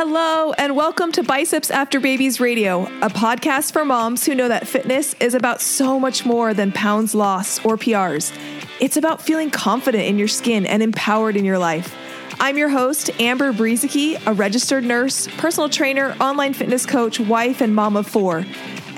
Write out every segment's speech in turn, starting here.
Hello, and welcome to Biceps After Babies Radio, a podcast for moms who know that fitness is about so much more than pounds lost or PRs. It's about feeling confident in your skin and empowered in your life. I'm your host, Amber Brezicki, a registered nurse, personal trainer, online fitness coach, wife, and mom of four.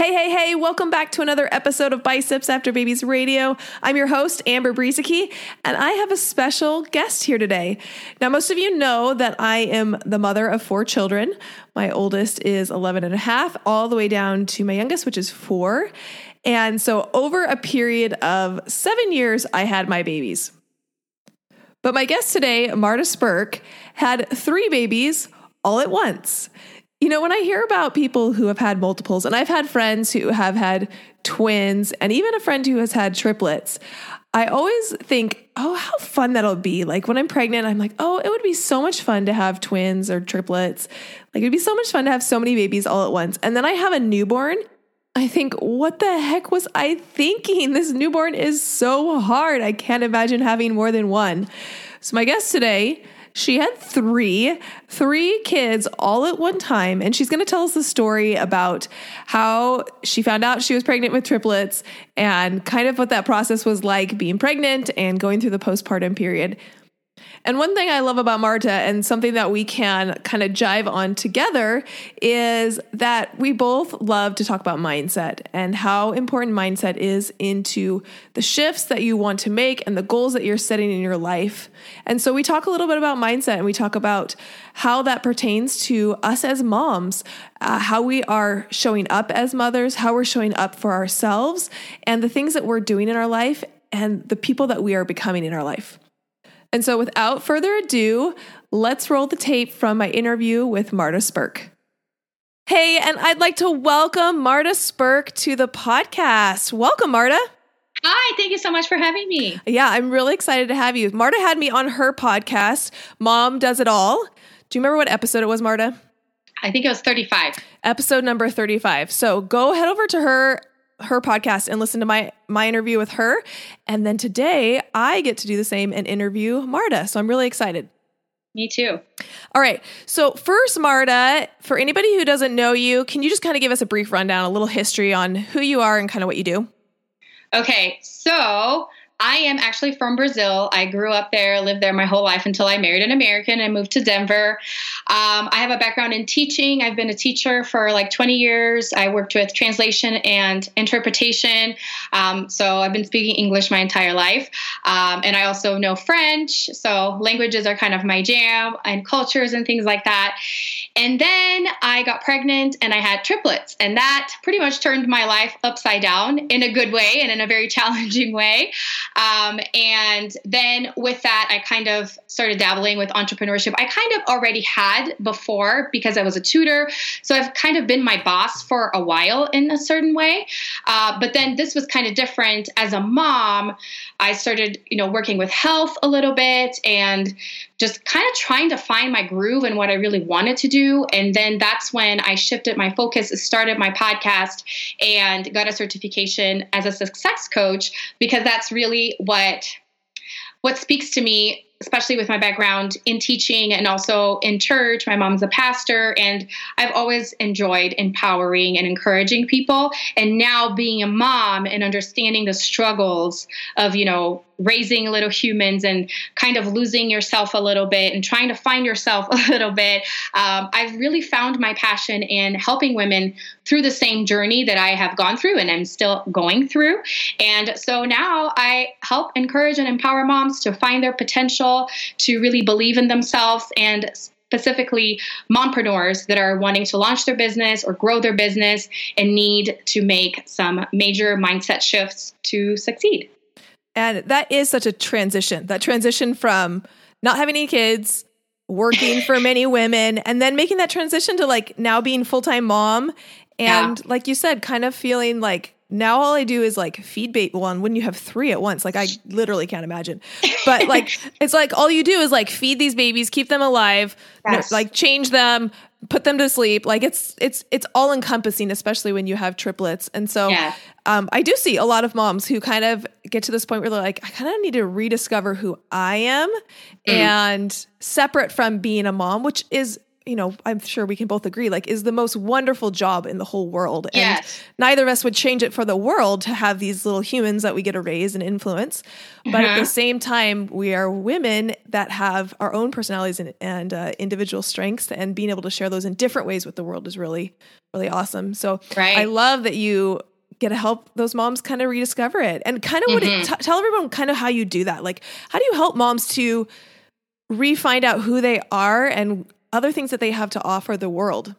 Hey, hey, hey, welcome back to another episode of Biceps After Babies Radio. I'm your host, Amber Brezicki, and I have a special guest here today. Now, most of you know that I am the mother of four children. My oldest is 11 and a half, all the way down to my youngest, which is four. And so, over a period of seven years, I had my babies. But my guest today, Marta Spirk, had three babies all at once. You know, when I hear about people who have had multiples, and I've had friends who have had twins, and even a friend who has had triplets, I always think, oh, how fun that'll be. Like when I'm pregnant, I'm like, oh, it would be so much fun to have twins or triplets. Like it'd be so much fun to have so many babies all at once. And then I have a newborn. I think, what the heck was I thinking? This newborn is so hard. I can't imagine having more than one. So, my guest today she had three, three kids all at one time. And she's going to tell us the story about how she found out she was pregnant with triplets and kind of what that process was like being pregnant and going through the postpartum period. And one thing I love about Marta and something that we can kind of jive on together is that we both love to talk about mindset and how important mindset is into the shifts that you want to make and the goals that you're setting in your life. And so we talk a little bit about mindset and we talk about how that pertains to us as moms, uh, how we are showing up as mothers, how we're showing up for ourselves, and the things that we're doing in our life and the people that we are becoming in our life. And so, without further ado, let's roll the tape from my interview with Marta Spirk. Hey, and I'd like to welcome Marta Spirk to the podcast. Welcome, Marta. Hi, thank you so much for having me. Yeah, I'm really excited to have you. Marta had me on her podcast, Mom Does It All. Do you remember what episode it was, Marta? I think it was 35. Episode number 35. So go head over to her her podcast and listen to my my interview with her. And then today I get to do the same and interview Marta. So I'm really excited. Me too. All right. So first, Marta, for anybody who doesn't know you, can you just kind of give us a brief rundown, a little history on who you are and kind of what you do? Okay. So I am actually from Brazil. I grew up there, lived there my whole life until I married an American and moved to Denver. Um, I have a background in teaching. I've been a teacher for like 20 years. I worked with translation and interpretation. Um, so I've been speaking English my entire life. Um, and I also know French. So languages are kind of my jam and cultures and things like that. And then I got pregnant and I had triplets. And that pretty much turned my life upside down in a good way and in a very challenging way. Um, and then with that, I kind of started dabbling with entrepreneurship. I kind of already had before because I was a tutor. So I've kind of been my boss for a while in a certain way. Uh, but then this was kind of different as a mom. I started, you know, working with health a little bit and just kind of trying to find my groove and what I really wanted to do. And then that's when I shifted my focus, started my podcast, and got a certification as a success coach because that's really what what speaks to me especially with my background in teaching and also in church. My mom's a pastor, and I've always enjoyed empowering and encouraging people. And now being a mom and understanding the struggles of, you know, raising little humans and kind of losing yourself a little bit and trying to find yourself a little bit, um, I've really found my passion in helping women through the same journey that I have gone through and I'm still going through. And so now I help encourage and empower moms to find their potential, to really believe in themselves and specifically mompreneurs that are wanting to launch their business or grow their business and need to make some major mindset shifts to succeed. And that is such a transition. That transition from not having any kids, working for many women and then making that transition to like now being full-time mom and yeah. like you said kind of feeling like now all I do is like feed bait one when you have three at once. Like I literally can't imagine. But like it's like all you do is like feed these babies, keep them alive, yes. like change them, put them to sleep. Like it's it's it's all encompassing, especially when you have triplets. And so yeah. um, I do see a lot of moms who kind of get to this point where they're like, I kind of need to rediscover who I am mm. and separate from being a mom, which is you know, I'm sure we can both agree, like, is the most wonderful job in the whole world. Yes. And neither of us would change it for the world to have these little humans that we get to raise and influence. But uh-huh. at the uh-huh. same time, we are women that have our own personalities and, and uh, individual strengths, and being able to share those in different ways with the world is really, really awesome. So right. I love that you get to help those moms kind of rediscover it and kind of mm-hmm. what t- tell everyone kind of how you do that. Like, how do you help moms to re-find out who they are and other things that they have to offer the world?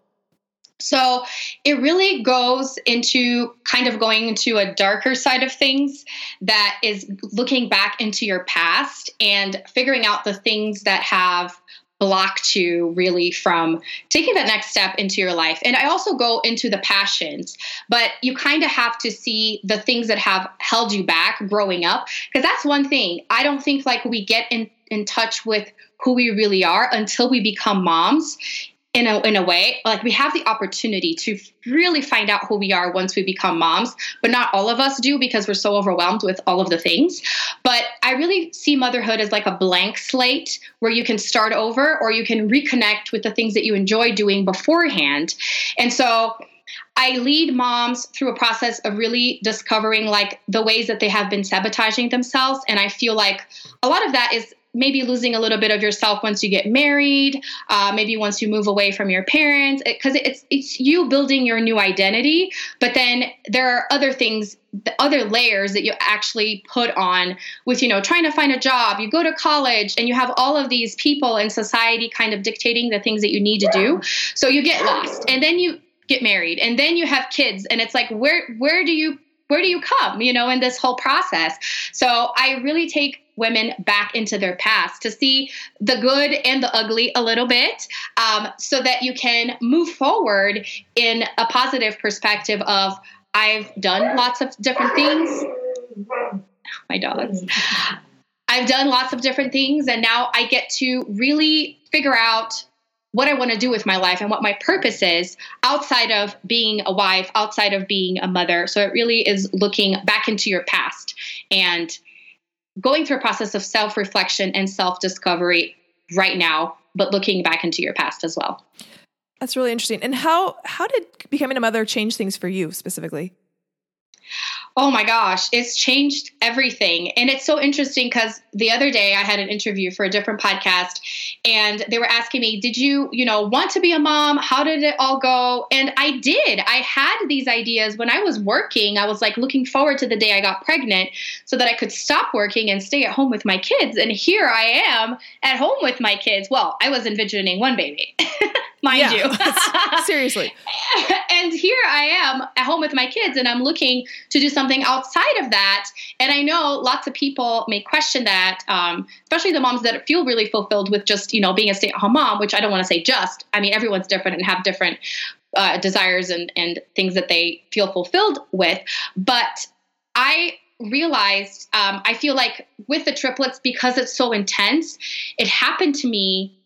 So it really goes into kind of going into a darker side of things that is looking back into your past and figuring out the things that have blocked you really from taking that next step into your life. And I also go into the passions, but you kind of have to see the things that have held you back growing up. Because that's one thing. I don't think like we get in, in touch with who we really are until we become moms in a, in a way. Like we have the opportunity to really find out who we are once we become moms but not all of us do because we're so overwhelmed with all of the things. But i really see motherhood as like a blank slate where you can start over or you can reconnect with the things that you enjoy doing beforehand. And so I lead moms through a process of really discovering like the ways that they have been sabotaging themselves. And I feel like a lot of that is maybe losing a little bit of yourself once you get married, uh, maybe once you move away from your parents, because it, it's it's you building your new identity. But then there are other things, the other layers that you actually put on with you know trying to find a job. You go to college and you have all of these people in society kind of dictating the things that you need to do. So you get lost, and then you get married, and then you have kids, and it's like where where do you where do you come you know in this whole process so i really take women back into their past to see the good and the ugly a little bit um, so that you can move forward in a positive perspective of i've done lots of different things my dogs i've done lots of different things and now i get to really figure out what I want to do with my life and what my purpose is outside of being a wife, outside of being a mother. So it really is looking back into your past and going through a process of self reflection and self discovery right now, but looking back into your past as well. That's really interesting. And how how did becoming a mother change things for you specifically? Oh my gosh, it's changed everything. And it's so interesting because the other day I had an interview for a different podcast and they were asking me, Did you, you know, want to be a mom? How did it all go? And I did. I had these ideas when I was working. I was like looking forward to the day I got pregnant so that I could stop working and stay at home with my kids. And here I am at home with my kids. Well, I was envisioning one baby. mind you. seriously. and here I am at home with my kids, and I'm looking to do something outside of that. And I know lots of people may question that, um, especially the moms that feel really fulfilled with just you know being a stay-at-home mom. Which I don't want to say just. I mean, everyone's different and have different uh, desires and and things that they feel fulfilled with. But I realized um, I feel like with the triplets because it's so intense, it happened to me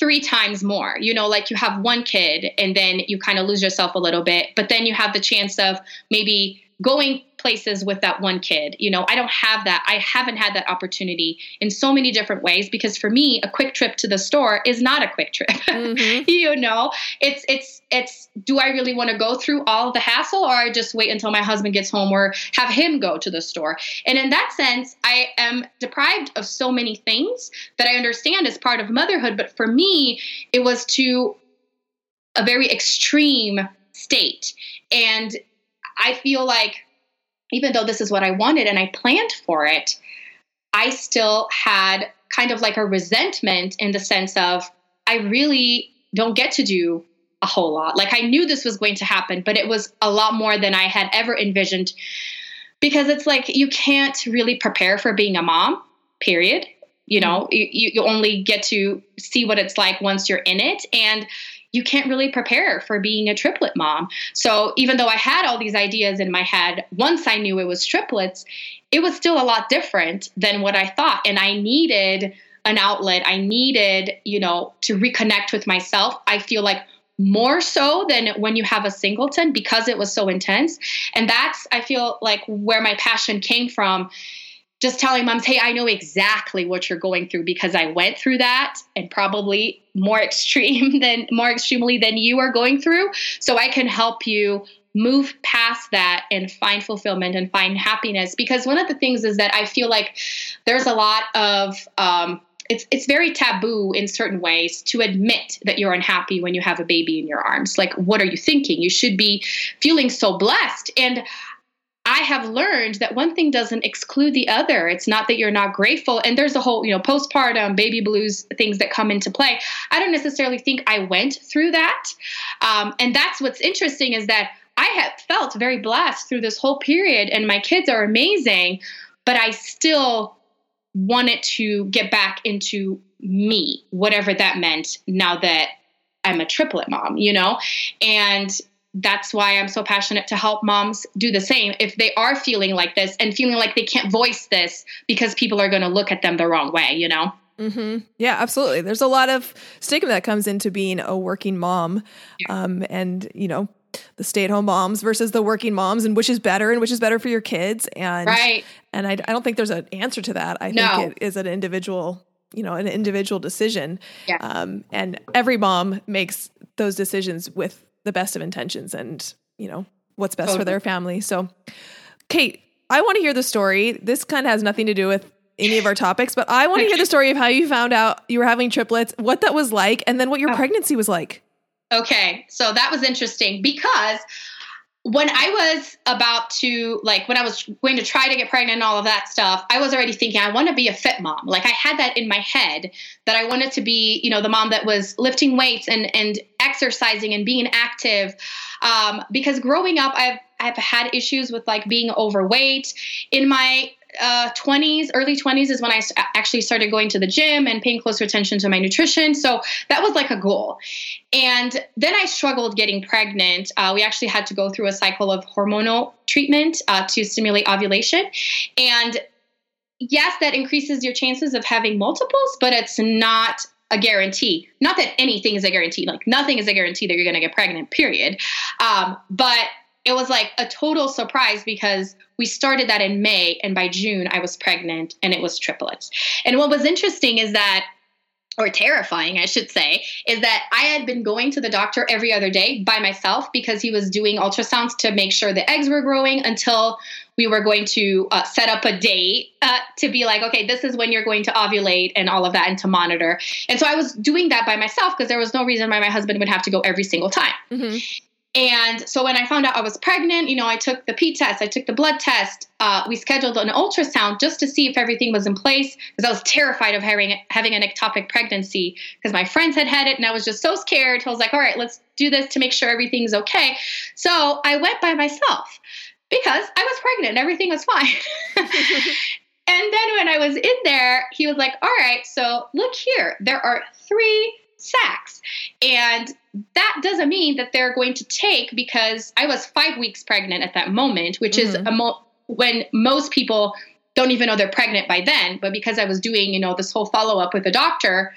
three times more. You know, like you have one kid and then you kind of lose yourself a little bit, but then you have the chance of maybe going places with that one kid. You know, I don't have that. I haven't had that opportunity in so many different ways because for me, a quick trip to the store is not a quick trip. Mm-hmm. you know, it's it's it's do I really want to go through all the hassle or I just wait until my husband gets home or have him go to the store? And in that sense, I am deprived of so many things that I understand as part of motherhood, but for me, it was to a very extreme state. And I feel like even though this is what I wanted and I planned for it, I still had kind of like a resentment in the sense of I really don't get to do a whole lot. Like I knew this was going to happen, but it was a lot more than I had ever envisioned because it's like you can't really prepare for being a mom, period. You know, mm-hmm. you, you only get to see what it's like once you're in it. And you can't really prepare for being a triplet mom. So even though I had all these ideas in my head, once I knew it was triplets, it was still a lot different than what I thought. And I needed an outlet. I needed, you know, to reconnect with myself. I feel like more so than when you have a singleton because it was so intense. And that's, I feel like, where my passion came from just telling moms, hey, I know exactly what you're going through because I went through that and probably more extreme than more extremely than you are going through. So I can help you move past that and find fulfillment and find happiness. Because one of the things is that I feel like there's a lot of um, it's it's very taboo in certain ways to admit that you're unhappy when you have a baby in your arms. Like, what are you thinking? You should be feeling so blessed. And I have learned that one thing doesn't exclude the other. It's not that you're not grateful. And there's a whole, you know, postpartum baby blues things that come into play. I don't necessarily think I went through that. Um, and that's what's interesting is that I have felt very blessed through this whole period, and my kids are amazing, but I still wanted to get back into me, whatever that meant now that I'm a triplet mom, you know? And that's why I'm so passionate to help moms do the same if they are feeling like this and feeling like they can't voice this because people are going to look at them the wrong way, you know? Mm-hmm. Yeah, absolutely. There's a lot of stigma that comes into being a working mom. Um, and, you know, the stay-at-home moms versus the working moms and which is better and which is better for your kids and right. and I, I don't think there's an answer to that i no. think it is an individual you know an individual decision yeah. um, and every mom makes those decisions with the best of intentions and you know what's best totally. for their family so kate i want to hear the story this kind of has nothing to do with any of our topics but i want to hear the story of how you found out you were having triplets what that was like and then what your oh. pregnancy was like Okay, so that was interesting because when I was about to, like, when I was going to try to get pregnant and all of that stuff, I was already thinking, I want to be a fit mom. Like, I had that in my head that I wanted to be, you know, the mom that was lifting weights and, and exercising and being active. Um, because growing up, I've, I've had issues with like being overweight. In my uh, 20s, early 20s is when I actually started going to the gym and paying closer attention to my nutrition. So that was like a goal. And then I struggled getting pregnant. Uh, we actually had to go through a cycle of hormonal treatment uh, to stimulate ovulation. And yes, that increases your chances of having multiples, but it's not a guarantee. Not that anything is a guarantee. Like nothing is a guarantee that you're going to get pregnant. Period. Um, but it was like a total surprise because we started that in May, and by June, I was pregnant and it was triplets. And what was interesting is that or terrifying, I should say, is that I had been going to the doctor every other day by myself because he was doing ultrasounds to make sure the eggs were growing until we were going to uh, set up a date uh, to be like, okay, this is when you're going to ovulate and all of that and to monitor. And so I was doing that by myself because there was no reason why my husband would have to go every single time. Mm-hmm. And so when I found out I was pregnant, you know, I took the P test, I took the blood test. Uh, we scheduled an ultrasound just to see if everything was in place because I was terrified of having having an ectopic pregnancy because my friends had had it and I was just so scared. I was like, all right, let's do this to make sure everything's okay. So I went by myself because I was pregnant and everything was fine. and then when I was in there, he was like, all right, so look here, there are three sacs. And that doesn't mean that they're going to take because I was five weeks pregnant at that moment, which mm-hmm. is a mo- when most people don't even know they're pregnant by then. But because I was doing, you know, this whole follow up with the doctor,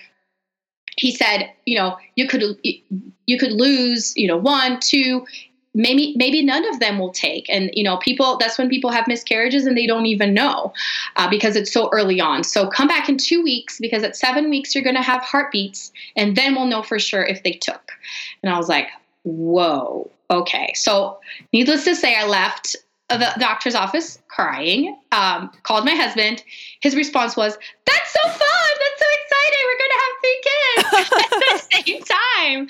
he said, you know, you could you could lose, you know, one, two, maybe maybe none of them will take. And you know people that's when people have miscarriages and they don't even know uh, because it's so early on. So come back in two weeks because at seven weeks you're going to have heartbeats and then we'll know for sure if they took. And i was like whoa okay. So needless to say i left the doctor's office crying um, called my husband. His response was that's so fun! That's so exciting! We're going to have three kids at the same time.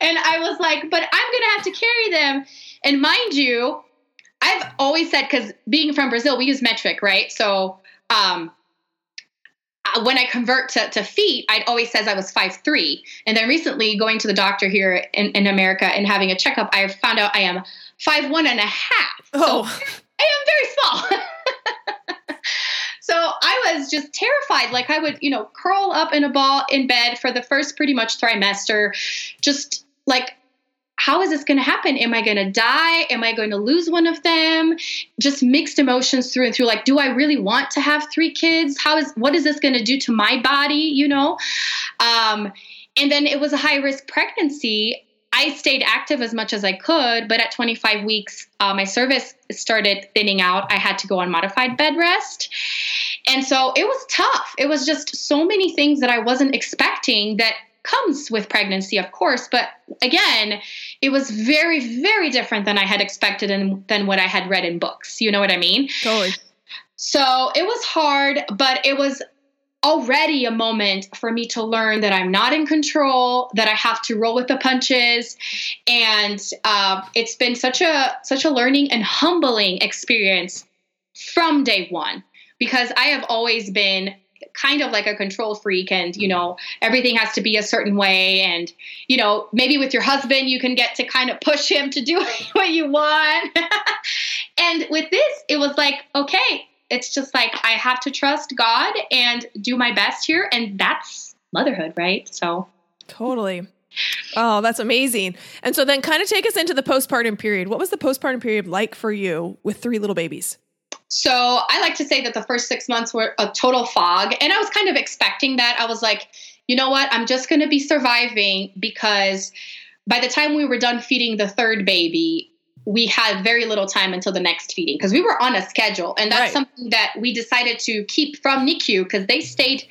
And i was like but i'm going to have to carry them. And mind you i've always said because being from brazil we use metric right? So um, uh, when I convert to, to feet, I'd always says I was five three, and then recently going to the doctor here in, in America and having a checkup, I found out I am five one and a half. Oh. So I am very small. so I was just terrified. Like I would, you know, curl up in a ball in bed for the first pretty much trimester, just like how is this going to happen? Am I going to die? Am I going to lose one of them? Just mixed emotions through and through. Like, do I really want to have three kids? How is what is this going to do to my body? You know, um, and then it was a high risk pregnancy. I stayed active as much as I could, but at 25 weeks, uh, my cervix started thinning out. I had to go on modified bed rest. And so it was tough. It was just so many things that I wasn't expecting that comes with pregnancy, of course. But again, it was very, very different than I had expected and than what I had read in books. You know what I mean? Totally. So it was hard, but it was already a moment for me to learn that I'm not in control, that I have to roll with the punches, and uh, it's been such a such a learning and humbling experience from day one because I have always been kind of like a control freak and you know everything has to be a certain way. And you know maybe with your husband you can get to kind of push him to do what you want. And with this it was like okay it's just like i have to trust god and do my best here and that's motherhood right so totally Oh, that's amazing. And so then kind of take us into the postpartum period. What was the postpartum period like for you with three little babies? So I like to say that the first six months were a total fog. And I was kind of expecting that. I was like, you know what? I'm just going to be surviving because by the time we were done feeding the third baby, we had very little time until the next feeding because we were on a schedule. And that's right. something that we decided to keep from NICU because they stayed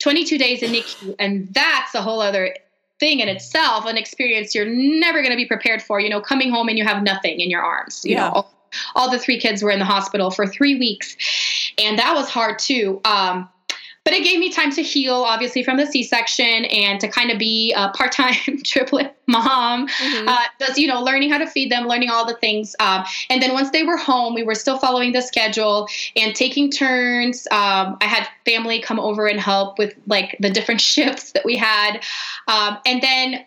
22 days in NICU. And that's a whole other thing in itself, an experience you're never going to be prepared for. You know, coming home and you have nothing in your arms, you yeah. know, all the three kids were in the hospital for three weeks. And that was hard too. Um, but it gave me time to heal, obviously, from the C-section and to kind of be a part-time triplet mom. Mm-hmm. Uh, just you know, learning how to feed them, learning all the things. Um, and then once they were home, we were still following the schedule and taking turns. Um, I had family come over and help with like the different shifts that we had, um, and then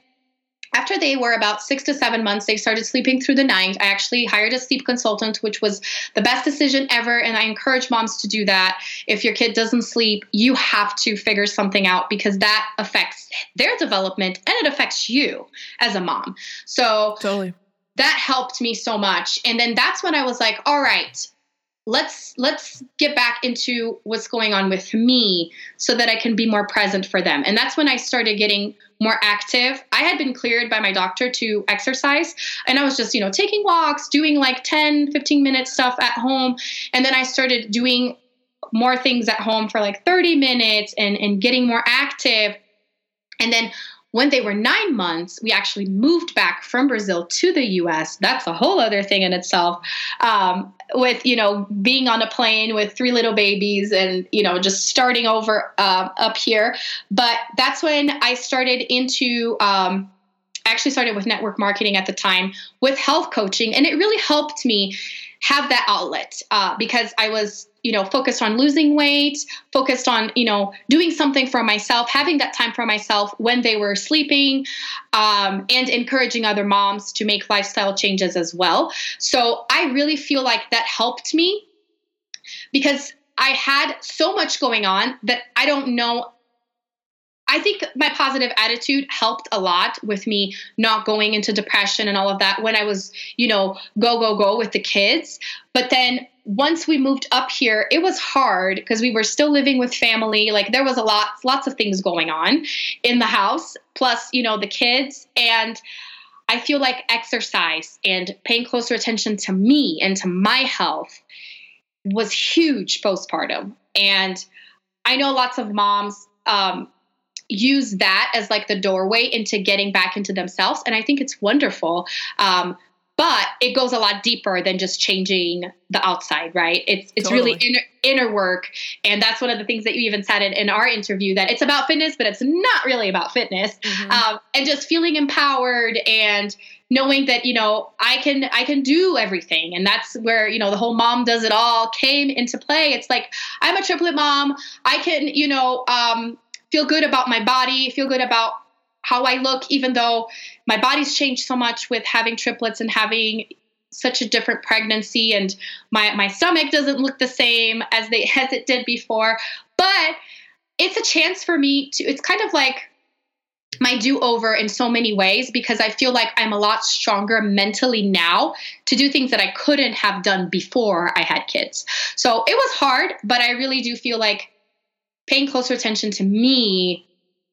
after they were about six to seven months, they started sleeping through the night. I actually hired a sleep consultant, which was the best decision ever. And I encourage moms to do that. If your kid doesn't sleep, you have to figure something out because that affects their development and it affects you as a mom. So, totally. That helped me so much. And then that's when I was like, all right, let's let's get back into what's going on with me so that I can be more present for them. And that's when I started getting more active. I had been cleared by my doctor to exercise and I was just, you know, taking walks, doing like 10, 15 minute stuff at home. And then I started doing more things at home for like 30 minutes and, and getting more active. And then when they were nine months, we actually moved back from Brazil to the US. That's a whole other thing in itself. Um, with, you know, being on a plane with three little babies and, you know, just starting over uh, up here. But that's when I started into, um, I actually started with network marketing at the time with health coaching. And it really helped me have that outlet uh, because I was, you know, focused on losing weight, focused on, you know, doing something for myself, having that time for myself when they were sleeping, um, and encouraging other moms to make lifestyle changes as well. So I really feel like that helped me because I had so much going on that I don't know I think my positive attitude helped a lot with me not going into depression and all of that when I was, you know, go, go, go with the kids. But then once we moved up here, it was hard because we were still living with family. Like there was a lot, lots of things going on in the house, plus, you know, the kids. And I feel like exercise and paying closer attention to me and to my health was huge postpartum. And I know lots of moms, um, use that as like the doorway into getting back into themselves. And I think it's wonderful. Um, but it goes a lot deeper than just changing the outside, right? It's it's totally. really inner, inner work, and that's one of the things that you even said in, in our interview that it's about fitness, but it's not really about fitness, mm-hmm. um, and just feeling empowered and knowing that you know I can I can do everything, and that's where you know the whole mom does it all came into play. It's like I'm a triplet mom. I can you know um, feel good about my body, feel good about how I look, even though my body's changed so much with having triplets and having such a different pregnancy and my my stomach doesn't look the same as they as it did before but it's a chance for me to it's kind of like my do over in so many ways because I feel like I'm a lot stronger mentally now to do things that I couldn't have done before I had kids. So it was hard, but I really do feel like paying closer attention to me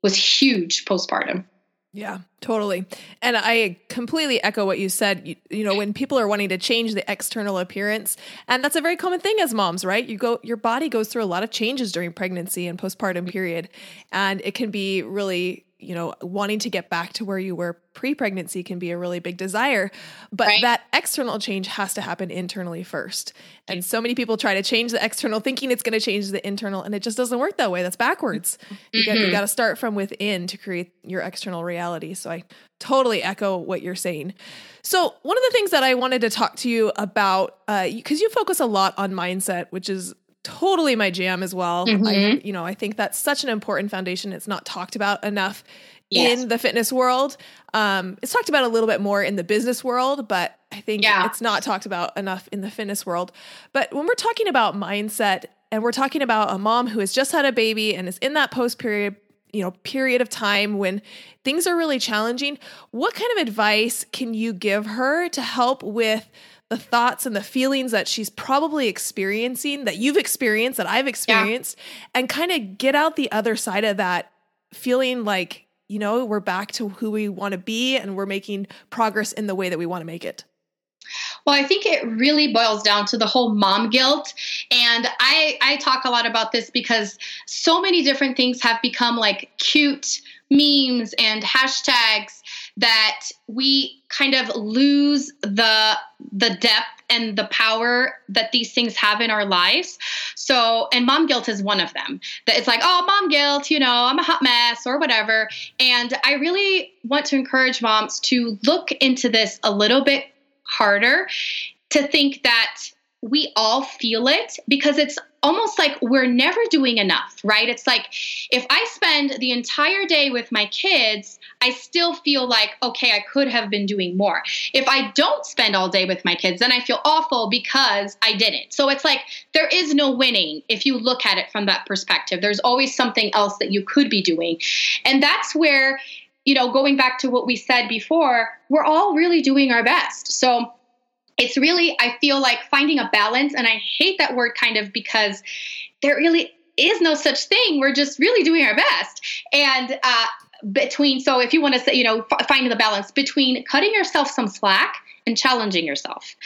was huge postpartum. Yeah, totally. And I completely echo what you said. You, you, know, when people are wanting to change the external appearance, and that's a very common thing as moms, right? You go your body goes through a lot of changes during pregnancy and postpartum period, and it can be really you know, wanting to get back to where you were pre pregnancy can be a really big desire. But right. that external change has to happen internally first. And so many people try to change the external thinking it's going to change the internal, and it just doesn't work that way. That's backwards. Mm-hmm. You, got, to start from within to create your external reality. So I totally echo what you're saying. So, one of the things that I wanted to talk to you about, because uh, you focus a lot on mindset, which is totally my jam as well. Mm-hmm. I, you know, I think that's such an important foundation. It's not talked about enough yes. in the fitness world. Um, it's talked about a little bit more in the business world, but I think yeah. it's not talked about enough in the fitness world. But when we're talking about mindset and we're talking about a mom who has just had a baby and is in that post period you know period of time when things are really challenging what kind of advice can you give her to help with the thoughts and the feelings that she's probably experiencing, that you've experienced, that I've experienced, yeah. and kind of get out the other side of that feeling like, you know, we're back to who we want to be and we're making progress in the way that we want to make it. Well, I think it really boils down to the whole mom guilt. And I, I talk a lot about this because so many different things have become like cute memes and hashtags that we kind of lose the the depth and the power that these things have in our lives. So, and mom guilt is one of them. That it's like, oh, mom guilt, you know, I'm a hot mess or whatever. And I really want to encourage moms to look into this a little bit harder to think that we all feel it because it's almost like we're never doing enough, right? It's like if I spend the entire day with my kids, I still feel like, okay, I could have been doing more. If I don't spend all day with my kids, then I feel awful because I didn't. So it's like there is no winning if you look at it from that perspective. There's always something else that you could be doing. And that's where, you know, going back to what we said before, we're all really doing our best. So it's really, I feel like finding a balance. And I hate that word kind of because there really is no such thing. We're just really doing our best. And, uh, between so if you want to say you know f- finding the balance between cutting yourself some slack and challenging yourself.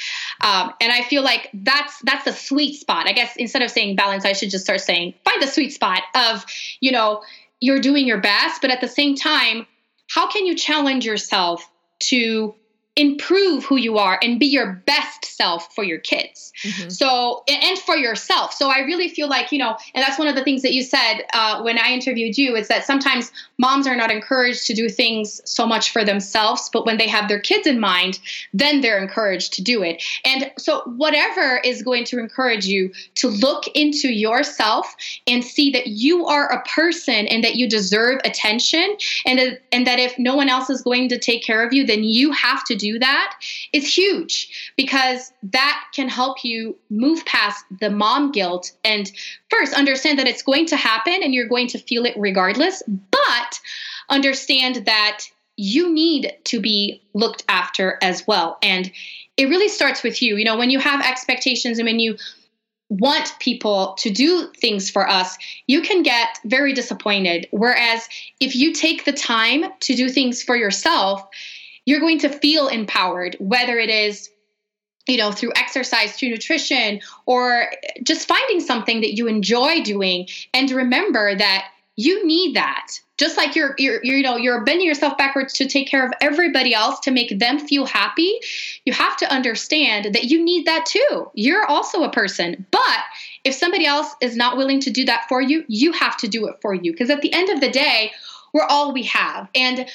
Um, and i feel like that's that's the sweet spot. I guess instead of saying balance i should just start saying find the sweet spot of you know you're doing your best but at the same time how can you challenge yourself to improve who you are and be your best self for your kids. Mm-hmm. So, and for yourself. So, I really feel like, you know, and that's one of the things that you said uh, when I interviewed you is that sometimes moms are not encouraged to do things so much for themselves, but when they have their kids in mind, then they're encouraged to do it. And so, whatever is going to encourage you to look into yourself and see that you are a person and that you deserve attention, and, and that if no one else is going to take care of you, then you have to do do that is huge because that can help you move past the mom guilt and first understand that it's going to happen and you're going to feel it regardless, but understand that you need to be looked after as well. And it really starts with you. You know, when you have expectations and when you want people to do things for us, you can get very disappointed. Whereas if you take the time to do things for yourself, you're going to feel empowered, whether it is you know through exercise through nutrition or just finding something that you enjoy doing. And remember that you need that. Just like you're, you're, you're, you know you're bending yourself backwards to take care of everybody else to make them feel happy you have to understand that you need that too. You're also a person. But if somebody else is not willing to do that for you you have to do it for you. Because at the end of the day we're all we have. And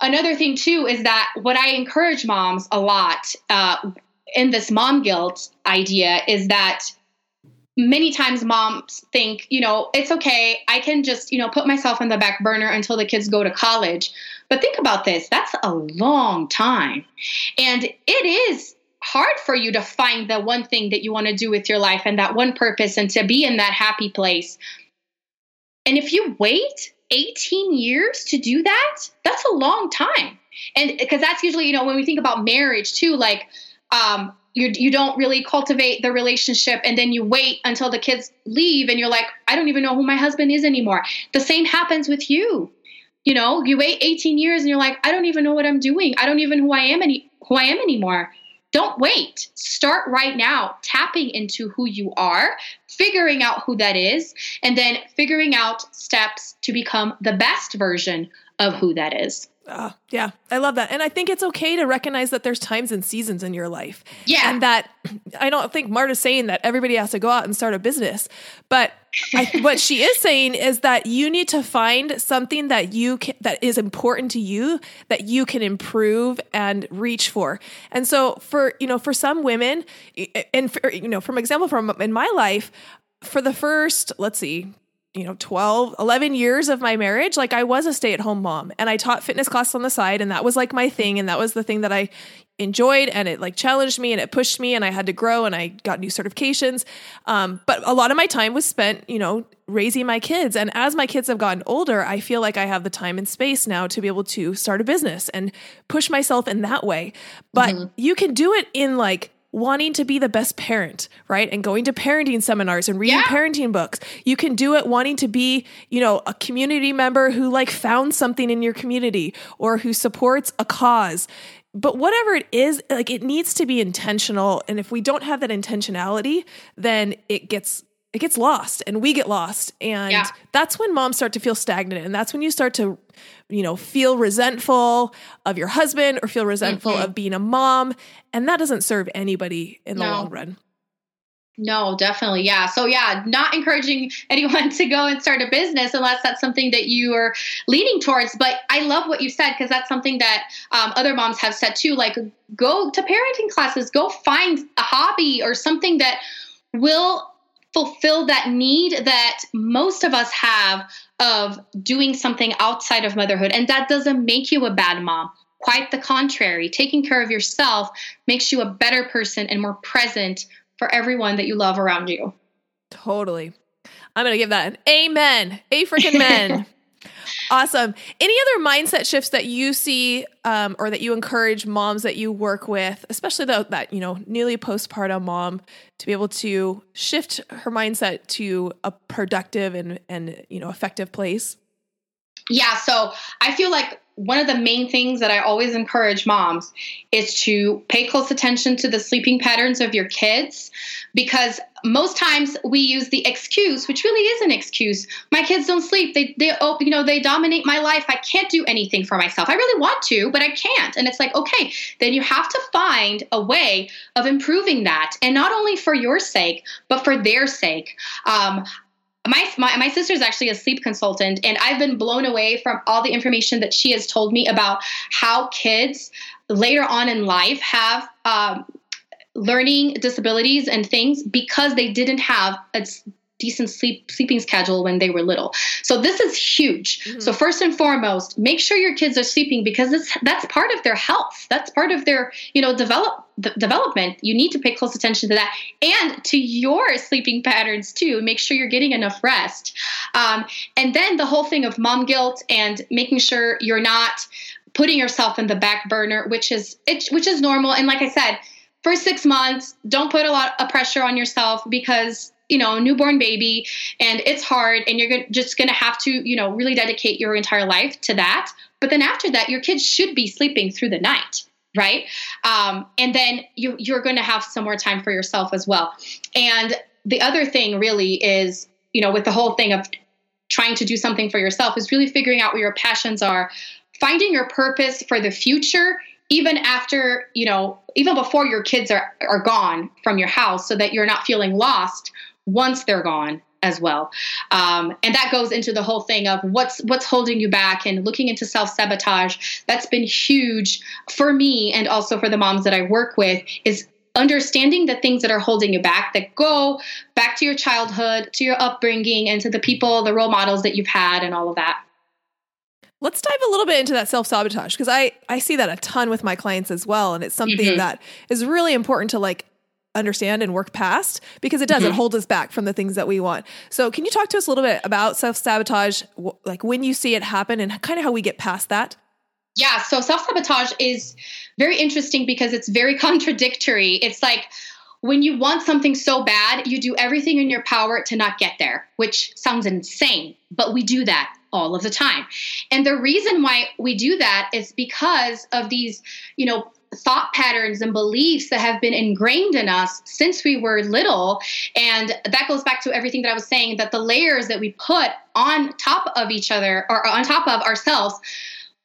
another thing too is that what I encourage moms a lot uh, in this mom guilt idea is that many times moms think, you know, it's okay. I can just, you know, put myself on the back burner until the kids go to college. But think about this that's a long time. And it is hard for you to find the one thing that you want to do with your life and that one purpose and to be in that happy place. And if you wait 18 years to do that, that's a long time. And because that's usually, you know, when we think about marriage too, like, um, you, you don't really cultivate the relationship and then you wait until the kids leave and you're like, I don't even know who my husband is anymore. The same happens with you. You know, you wait 18 years and you're like, I don't even know what I'm doing. I don't even who I am any who I am anymore. Don't wait. Start right now, tapping into who you are, figuring out who that is, and then figuring out steps to become the best version of who that is. Uh, yeah, I love that. And I think it's okay to recognize that there's times and seasons in your life. Yeah. And that I don't think Marta's saying that everybody has to go out and start a business. But I, what she is saying is that you need to find something that you can, that is important to you that you can improve and reach for. And so for, you know, for some women and for, you know, from example from in my life, for the first, let's see, you know 12 11 years of my marriage like i was a stay-at-home mom and i taught fitness class on the side and that was like my thing and that was the thing that i enjoyed and it like challenged me and it pushed me and i had to grow and i got new certifications um, but a lot of my time was spent you know raising my kids and as my kids have gotten older i feel like i have the time and space now to be able to start a business and push myself in that way but mm-hmm. you can do it in like wanting to be the best parent, right? And going to parenting seminars and reading yeah. parenting books. You can do it wanting to be, you know, a community member who like found something in your community or who supports a cause. But whatever it is, like it needs to be intentional. And if we don't have that intentionality, then it gets it gets lost and we get lost and yeah. that's when moms start to feel stagnant and that's when you start to you know feel resentful of your husband or feel resentful mm-hmm. of being a mom and that doesn't serve anybody in the no. long run no, definitely. Yeah. So, yeah, not encouraging anyone to go and start a business unless that's something that you are leaning towards. But I love what you said because that's something that um, other moms have said too. Like, go to parenting classes, go find a hobby or something that will fulfill that need that most of us have of doing something outside of motherhood. And that doesn't make you a bad mom. Quite the contrary. Taking care of yourself makes you a better person and more present for everyone that you love around you. Totally. I'm going to give that an amen. A freaking men. Awesome. Any other mindset shifts that you see um, or that you encourage moms that you work with, especially the, that, you know, newly postpartum mom to be able to shift her mindset to a productive and, and, you know, effective place? Yeah. So I feel like one of the main things that I always encourage moms is to pay close attention to the sleeping patterns of your kids because most times we use the excuse which really is an excuse. My kids don't sleep. They they oh, you know they dominate my life. I can't do anything for myself. I really want to but I can't. And it's like okay then you have to find a way of improving that. And not only for your sake but for their sake. Um, my, my my sister is actually a sleep consultant and i've been blown away from all the information that she has told me about how kids later on in life have um, learning disabilities and things because they didn't have a decent sleep sleeping schedule when they were little. So this is huge. Mm-hmm. So first and foremost, make sure your kids are sleeping because it's, that's part of their health. That's part of their, you know, develop the development. You need to pay close attention to that and to your sleeping patterns too. Make sure you're getting enough rest. Um, and then the whole thing of mom guilt and making sure you're not putting yourself in the back burner, which is it, which is normal. And like I said, for six months, don't put a lot of pressure on yourself because you know, newborn baby and it's hard and you're just going to have to, you know, really dedicate your entire life to that. But then after that, your kids should be sleeping through the night, right? Um, and then you, you're going to have some more time for yourself as well. And the other thing really is, you know, with the whole thing of trying to do something for yourself is really figuring out what your passions are, finding your purpose for the future even after you know even before your kids are, are gone from your house so that you're not feeling lost once they're gone as well. Um, and that goes into the whole thing of what's what's holding you back and looking into self-sabotage. That's been huge for me and also for the moms that i work with is understanding the things that are holding you back that go back to your childhood to your upbringing and to the people the role models that you've had and all of that. Let's dive a little bit into that self sabotage because I I see that a ton with my clients as well, and it's something mm-hmm. that is really important to like understand and work past because it does mm-hmm. it holds us back from the things that we want. So, can you talk to us a little bit about self sabotage, like when you see it happen, and kind of how we get past that? Yeah, so self sabotage is very interesting because it's very contradictory. It's like when you want something so bad, you do everything in your power to not get there, which sounds insane, but we do that all of the time. And the reason why we do that is because of these, you know, thought patterns and beliefs that have been ingrained in us since we were little. And that goes back to everything that I was saying that the layers that we put on top of each other or on top of ourselves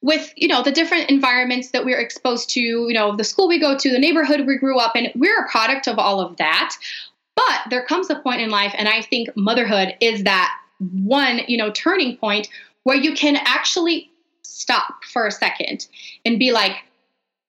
with you know the different environments that we're exposed to you know the school we go to the neighborhood we grew up in we're a product of all of that but there comes a point in life and i think motherhood is that one you know turning point where you can actually stop for a second and be like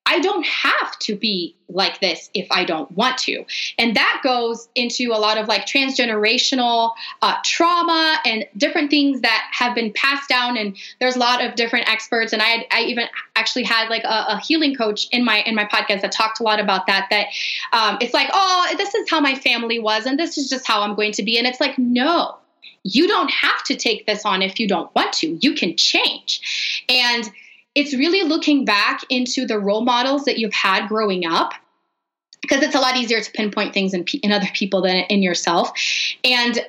I don't have to be like this if I don't want to. And that goes into a lot of like transgenerational uh, trauma and different things that have been passed down. And there's a lot of different experts. And I, I even actually had like a, a, healing coach in my in my podcast that talked a lot about that. That um, it's like, oh, this is how my family was, and this is just how I'm going to be. And it's like, no, you don't have to take this on if you don't want to. You can change. And it's really looking back into the role models that you've had growing up because it's a lot easier to pinpoint things in, in other people than in yourself and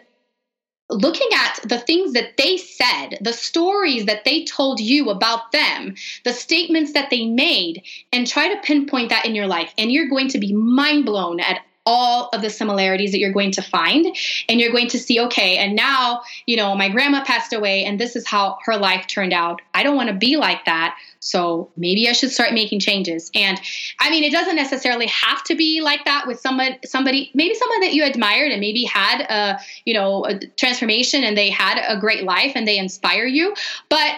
looking at the things that they said, the stories that they told you about them, the statements that they made, and try to pinpoint that in your life. And you're going to be mind blown at all of the similarities that you're going to find and you're going to see okay and now you know my grandma passed away and this is how her life turned out. I don't want to be like that so maybe i should start making changes. And i mean it doesn't necessarily have to be like that with someone somebody maybe someone that you admired and maybe had a you know a transformation and they had a great life and they inspire you but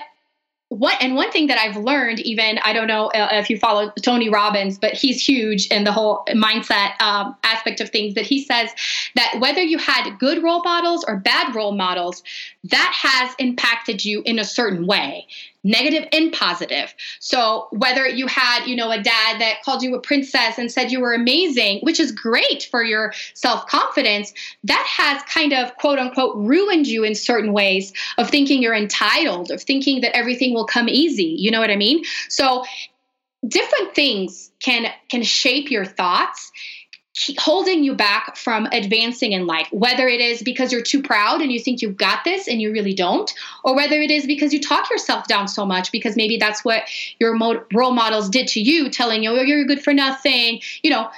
what and one thing that I've learned, even I don't know uh, if you follow Tony Robbins, but he's huge in the whole mindset um, aspect of things. That he says that whether you had good role models or bad role models, that has impacted you in a certain way negative and positive. So whether you had, you know, a dad that called you a princess and said you were amazing, which is great for your self-confidence, that has kind of quote unquote ruined you in certain ways of thinking you're entitled, of thinking that everything will come easy. You know what I mean? So different things can can shape your thoughts holding you back from advancing in life, whether it is because you're too proud and you think you've got this and you really don't, or whether it is because you talk yourself down so much because maybe that's what your role models did to you, telling you, oh, you're good for nothing. You know,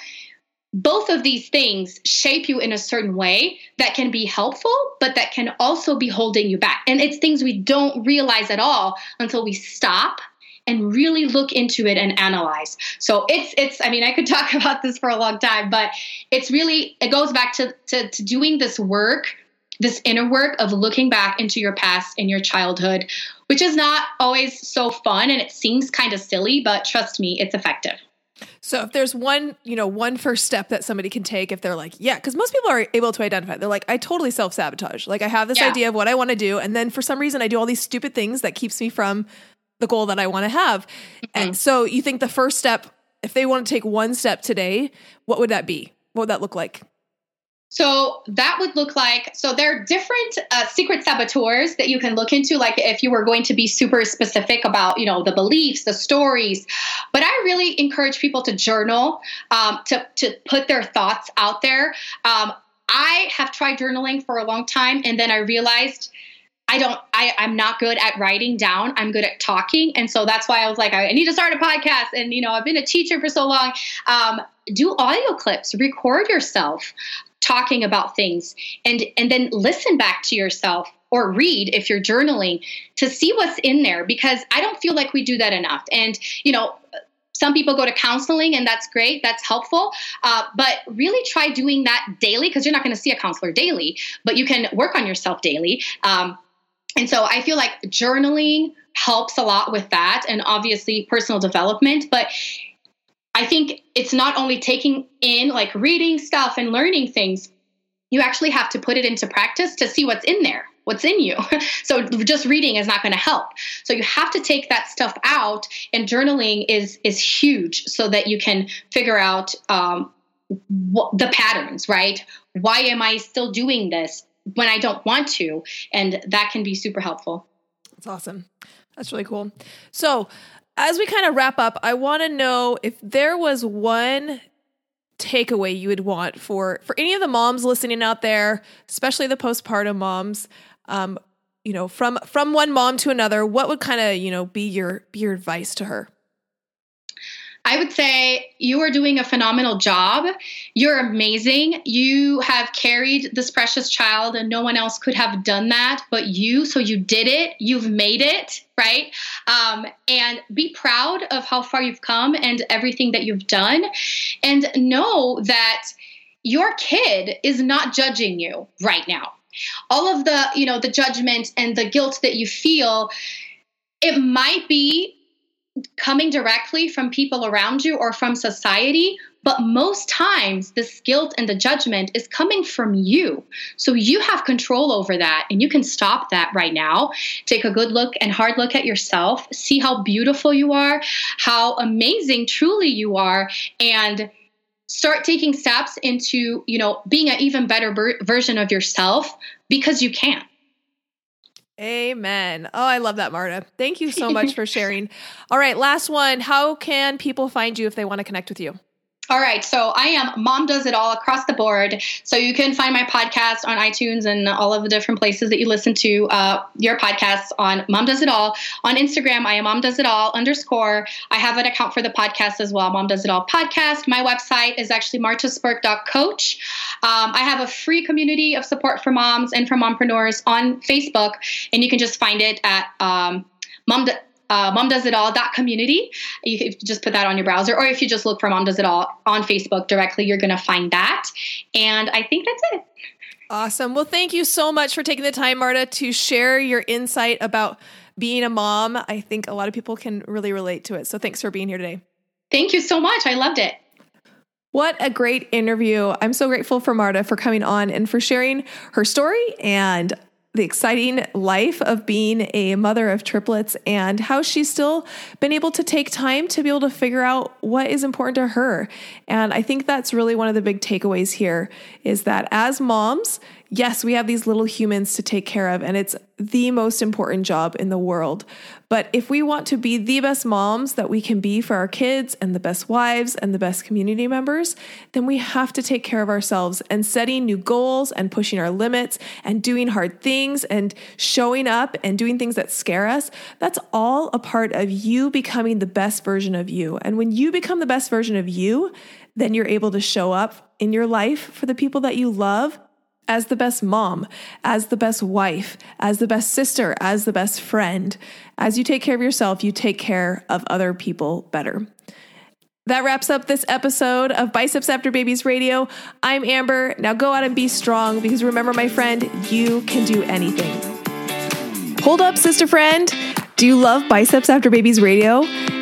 both of these things shape you in a certain way that can be helpful, but that can also be holding you back. And it's things we don't realize at all until we stop and really look into it and analyze. So it's it's I mean I could talk about this for a long time, but it's really it goes back to to, to doing this work, this inner work of looking back into your past and your childhood, which is not always so fun and it seems kind of silly, but trust me, it's effective. So if there's one, you know, one first step that somebody can take if they're like, yeah, because most people are able to identify. They're like, I totally self-sabotage. Like I have this yeah. idea of what I want to do, and then for some reason I do all these stupid things that keeps me from the goal that I want to have. Mm-hmm. And so you think the first step, if they want to take one step today, what would that be? What would that look like? So that would look like so there are different uh, secret saboteurs that you can look into. Like if you were going to be super specific about you know the beliefs, the stories, but I really encourage people to journal, um, to to put their thoughts out there. Um, I have tried journaling for a long time, and then I realized I don't, I, I'm not good at writing down. I'm good at talking. And so that's why I was like, I need to start a podcast. And, you know, I've been a teacher for so long. Um, do audio clips, record yourself talking about things and, and then listen back to yourself or read if you're journaling to see what's in there because I don't feel like we do that enough. And, you know, some people go to counseling and that's great that's helpful uh, but really try doing that daily because you're not going to see a counselor daily but you can work on yourself daily um, and so I feel like journaling helps a lot with that and obviously personal development. But I think it's not only taking in like reading stuff and learning things, you actually have to put it into practice to see what's in there. what's in you. so just reading is not going to help. So you have to take that stuff out, and journaling is is huge so that you can figure out um, what, the patterns, right? Why am I still doing this when I don't want to? And that can be super helpful. That's awesome. That's really cool. So, as we kind of wrap up, I want to know if there was one takeaway you would want for for any of the moms listening out there, especially the postpartum moms. Um, you know, from from one mom to another, what would kind of you know be your be your advice to her? I would say you are doing a phenomenal job. You're amazing. You have carried this precious child, and no one else could have done that but you. So you did it. You've made it, right? Um, and be proud of how far you've come and everything that you've done. And know that your kid is not judging you right now. All of the, you know, the judgment and the guilt that you feel, it might be coming directly from people around you or from society, but most times this guilt and the judgment is coming from you. So you have control over that and you can stop that right now. Take a good look and hard look at yourself, see how beautiful you are, how amazing truly you are, and start taking steps into, you know, being an even better version of yourself because you can. Amen. Oh, I love that, Marta. Thank you so much for sharing. All right, last one. How can people find you if they want to connect with you? All right. So I am Mom Does It All across the board. So you can find my podcast on iTunes and all of the different places that you listen to uh, your podcasts on Mom Does It All. On Instagram, I am Mom Does It All underscore. I have an account for the podcast as well, Mom Does It All podcast. My website is actually martaspirk.coach. Um, I have a free community of support for moms and for mompreneurs on Facebook, and you can just find it at um, Mom uh, Mom Does It All that community. You can just put that on your browser, or if you just look for Mom Does It All on Facebook directly, you're going to find that. And I think that's it. Awesome. Well, thank you so much for taking the time, Marta, to share your insight about being a mom. I think a lot of people can really relate to it. So thanks for being here today. Thank you so much. I loved it. What a great interview. I'm so grateful for Marta for coming on and for sharing her story and the exciting life of being a mother of triplets and how she's still been able to take time to be able to figure out what is important to her. And I think that's really one of the big takeaways here is that as moms, yes, we have these little humans to take care of, and it's the most important job in the world. But if we want to be the best moms that we can be for our kids and the best wives and the best community members, then we have to take care of ourselves and setting new goals and pushing our limits and doing hard things and showing up and doing things that scare us. That's all a part of you becoming the best version of you. And when you become the best version of you, then you're able to show up in your life for the people that you love as the best mom, as the best wife, as the best sister, as the best friend. As you take care of yourself, you take care of other people better. That wraps up this episode of Biceps After Babies Radio. I'm Amber. Now go out and be strong because remember, my friend, you can do anything. Hold up, sister friend. Do you love Biceps After Babies Radio?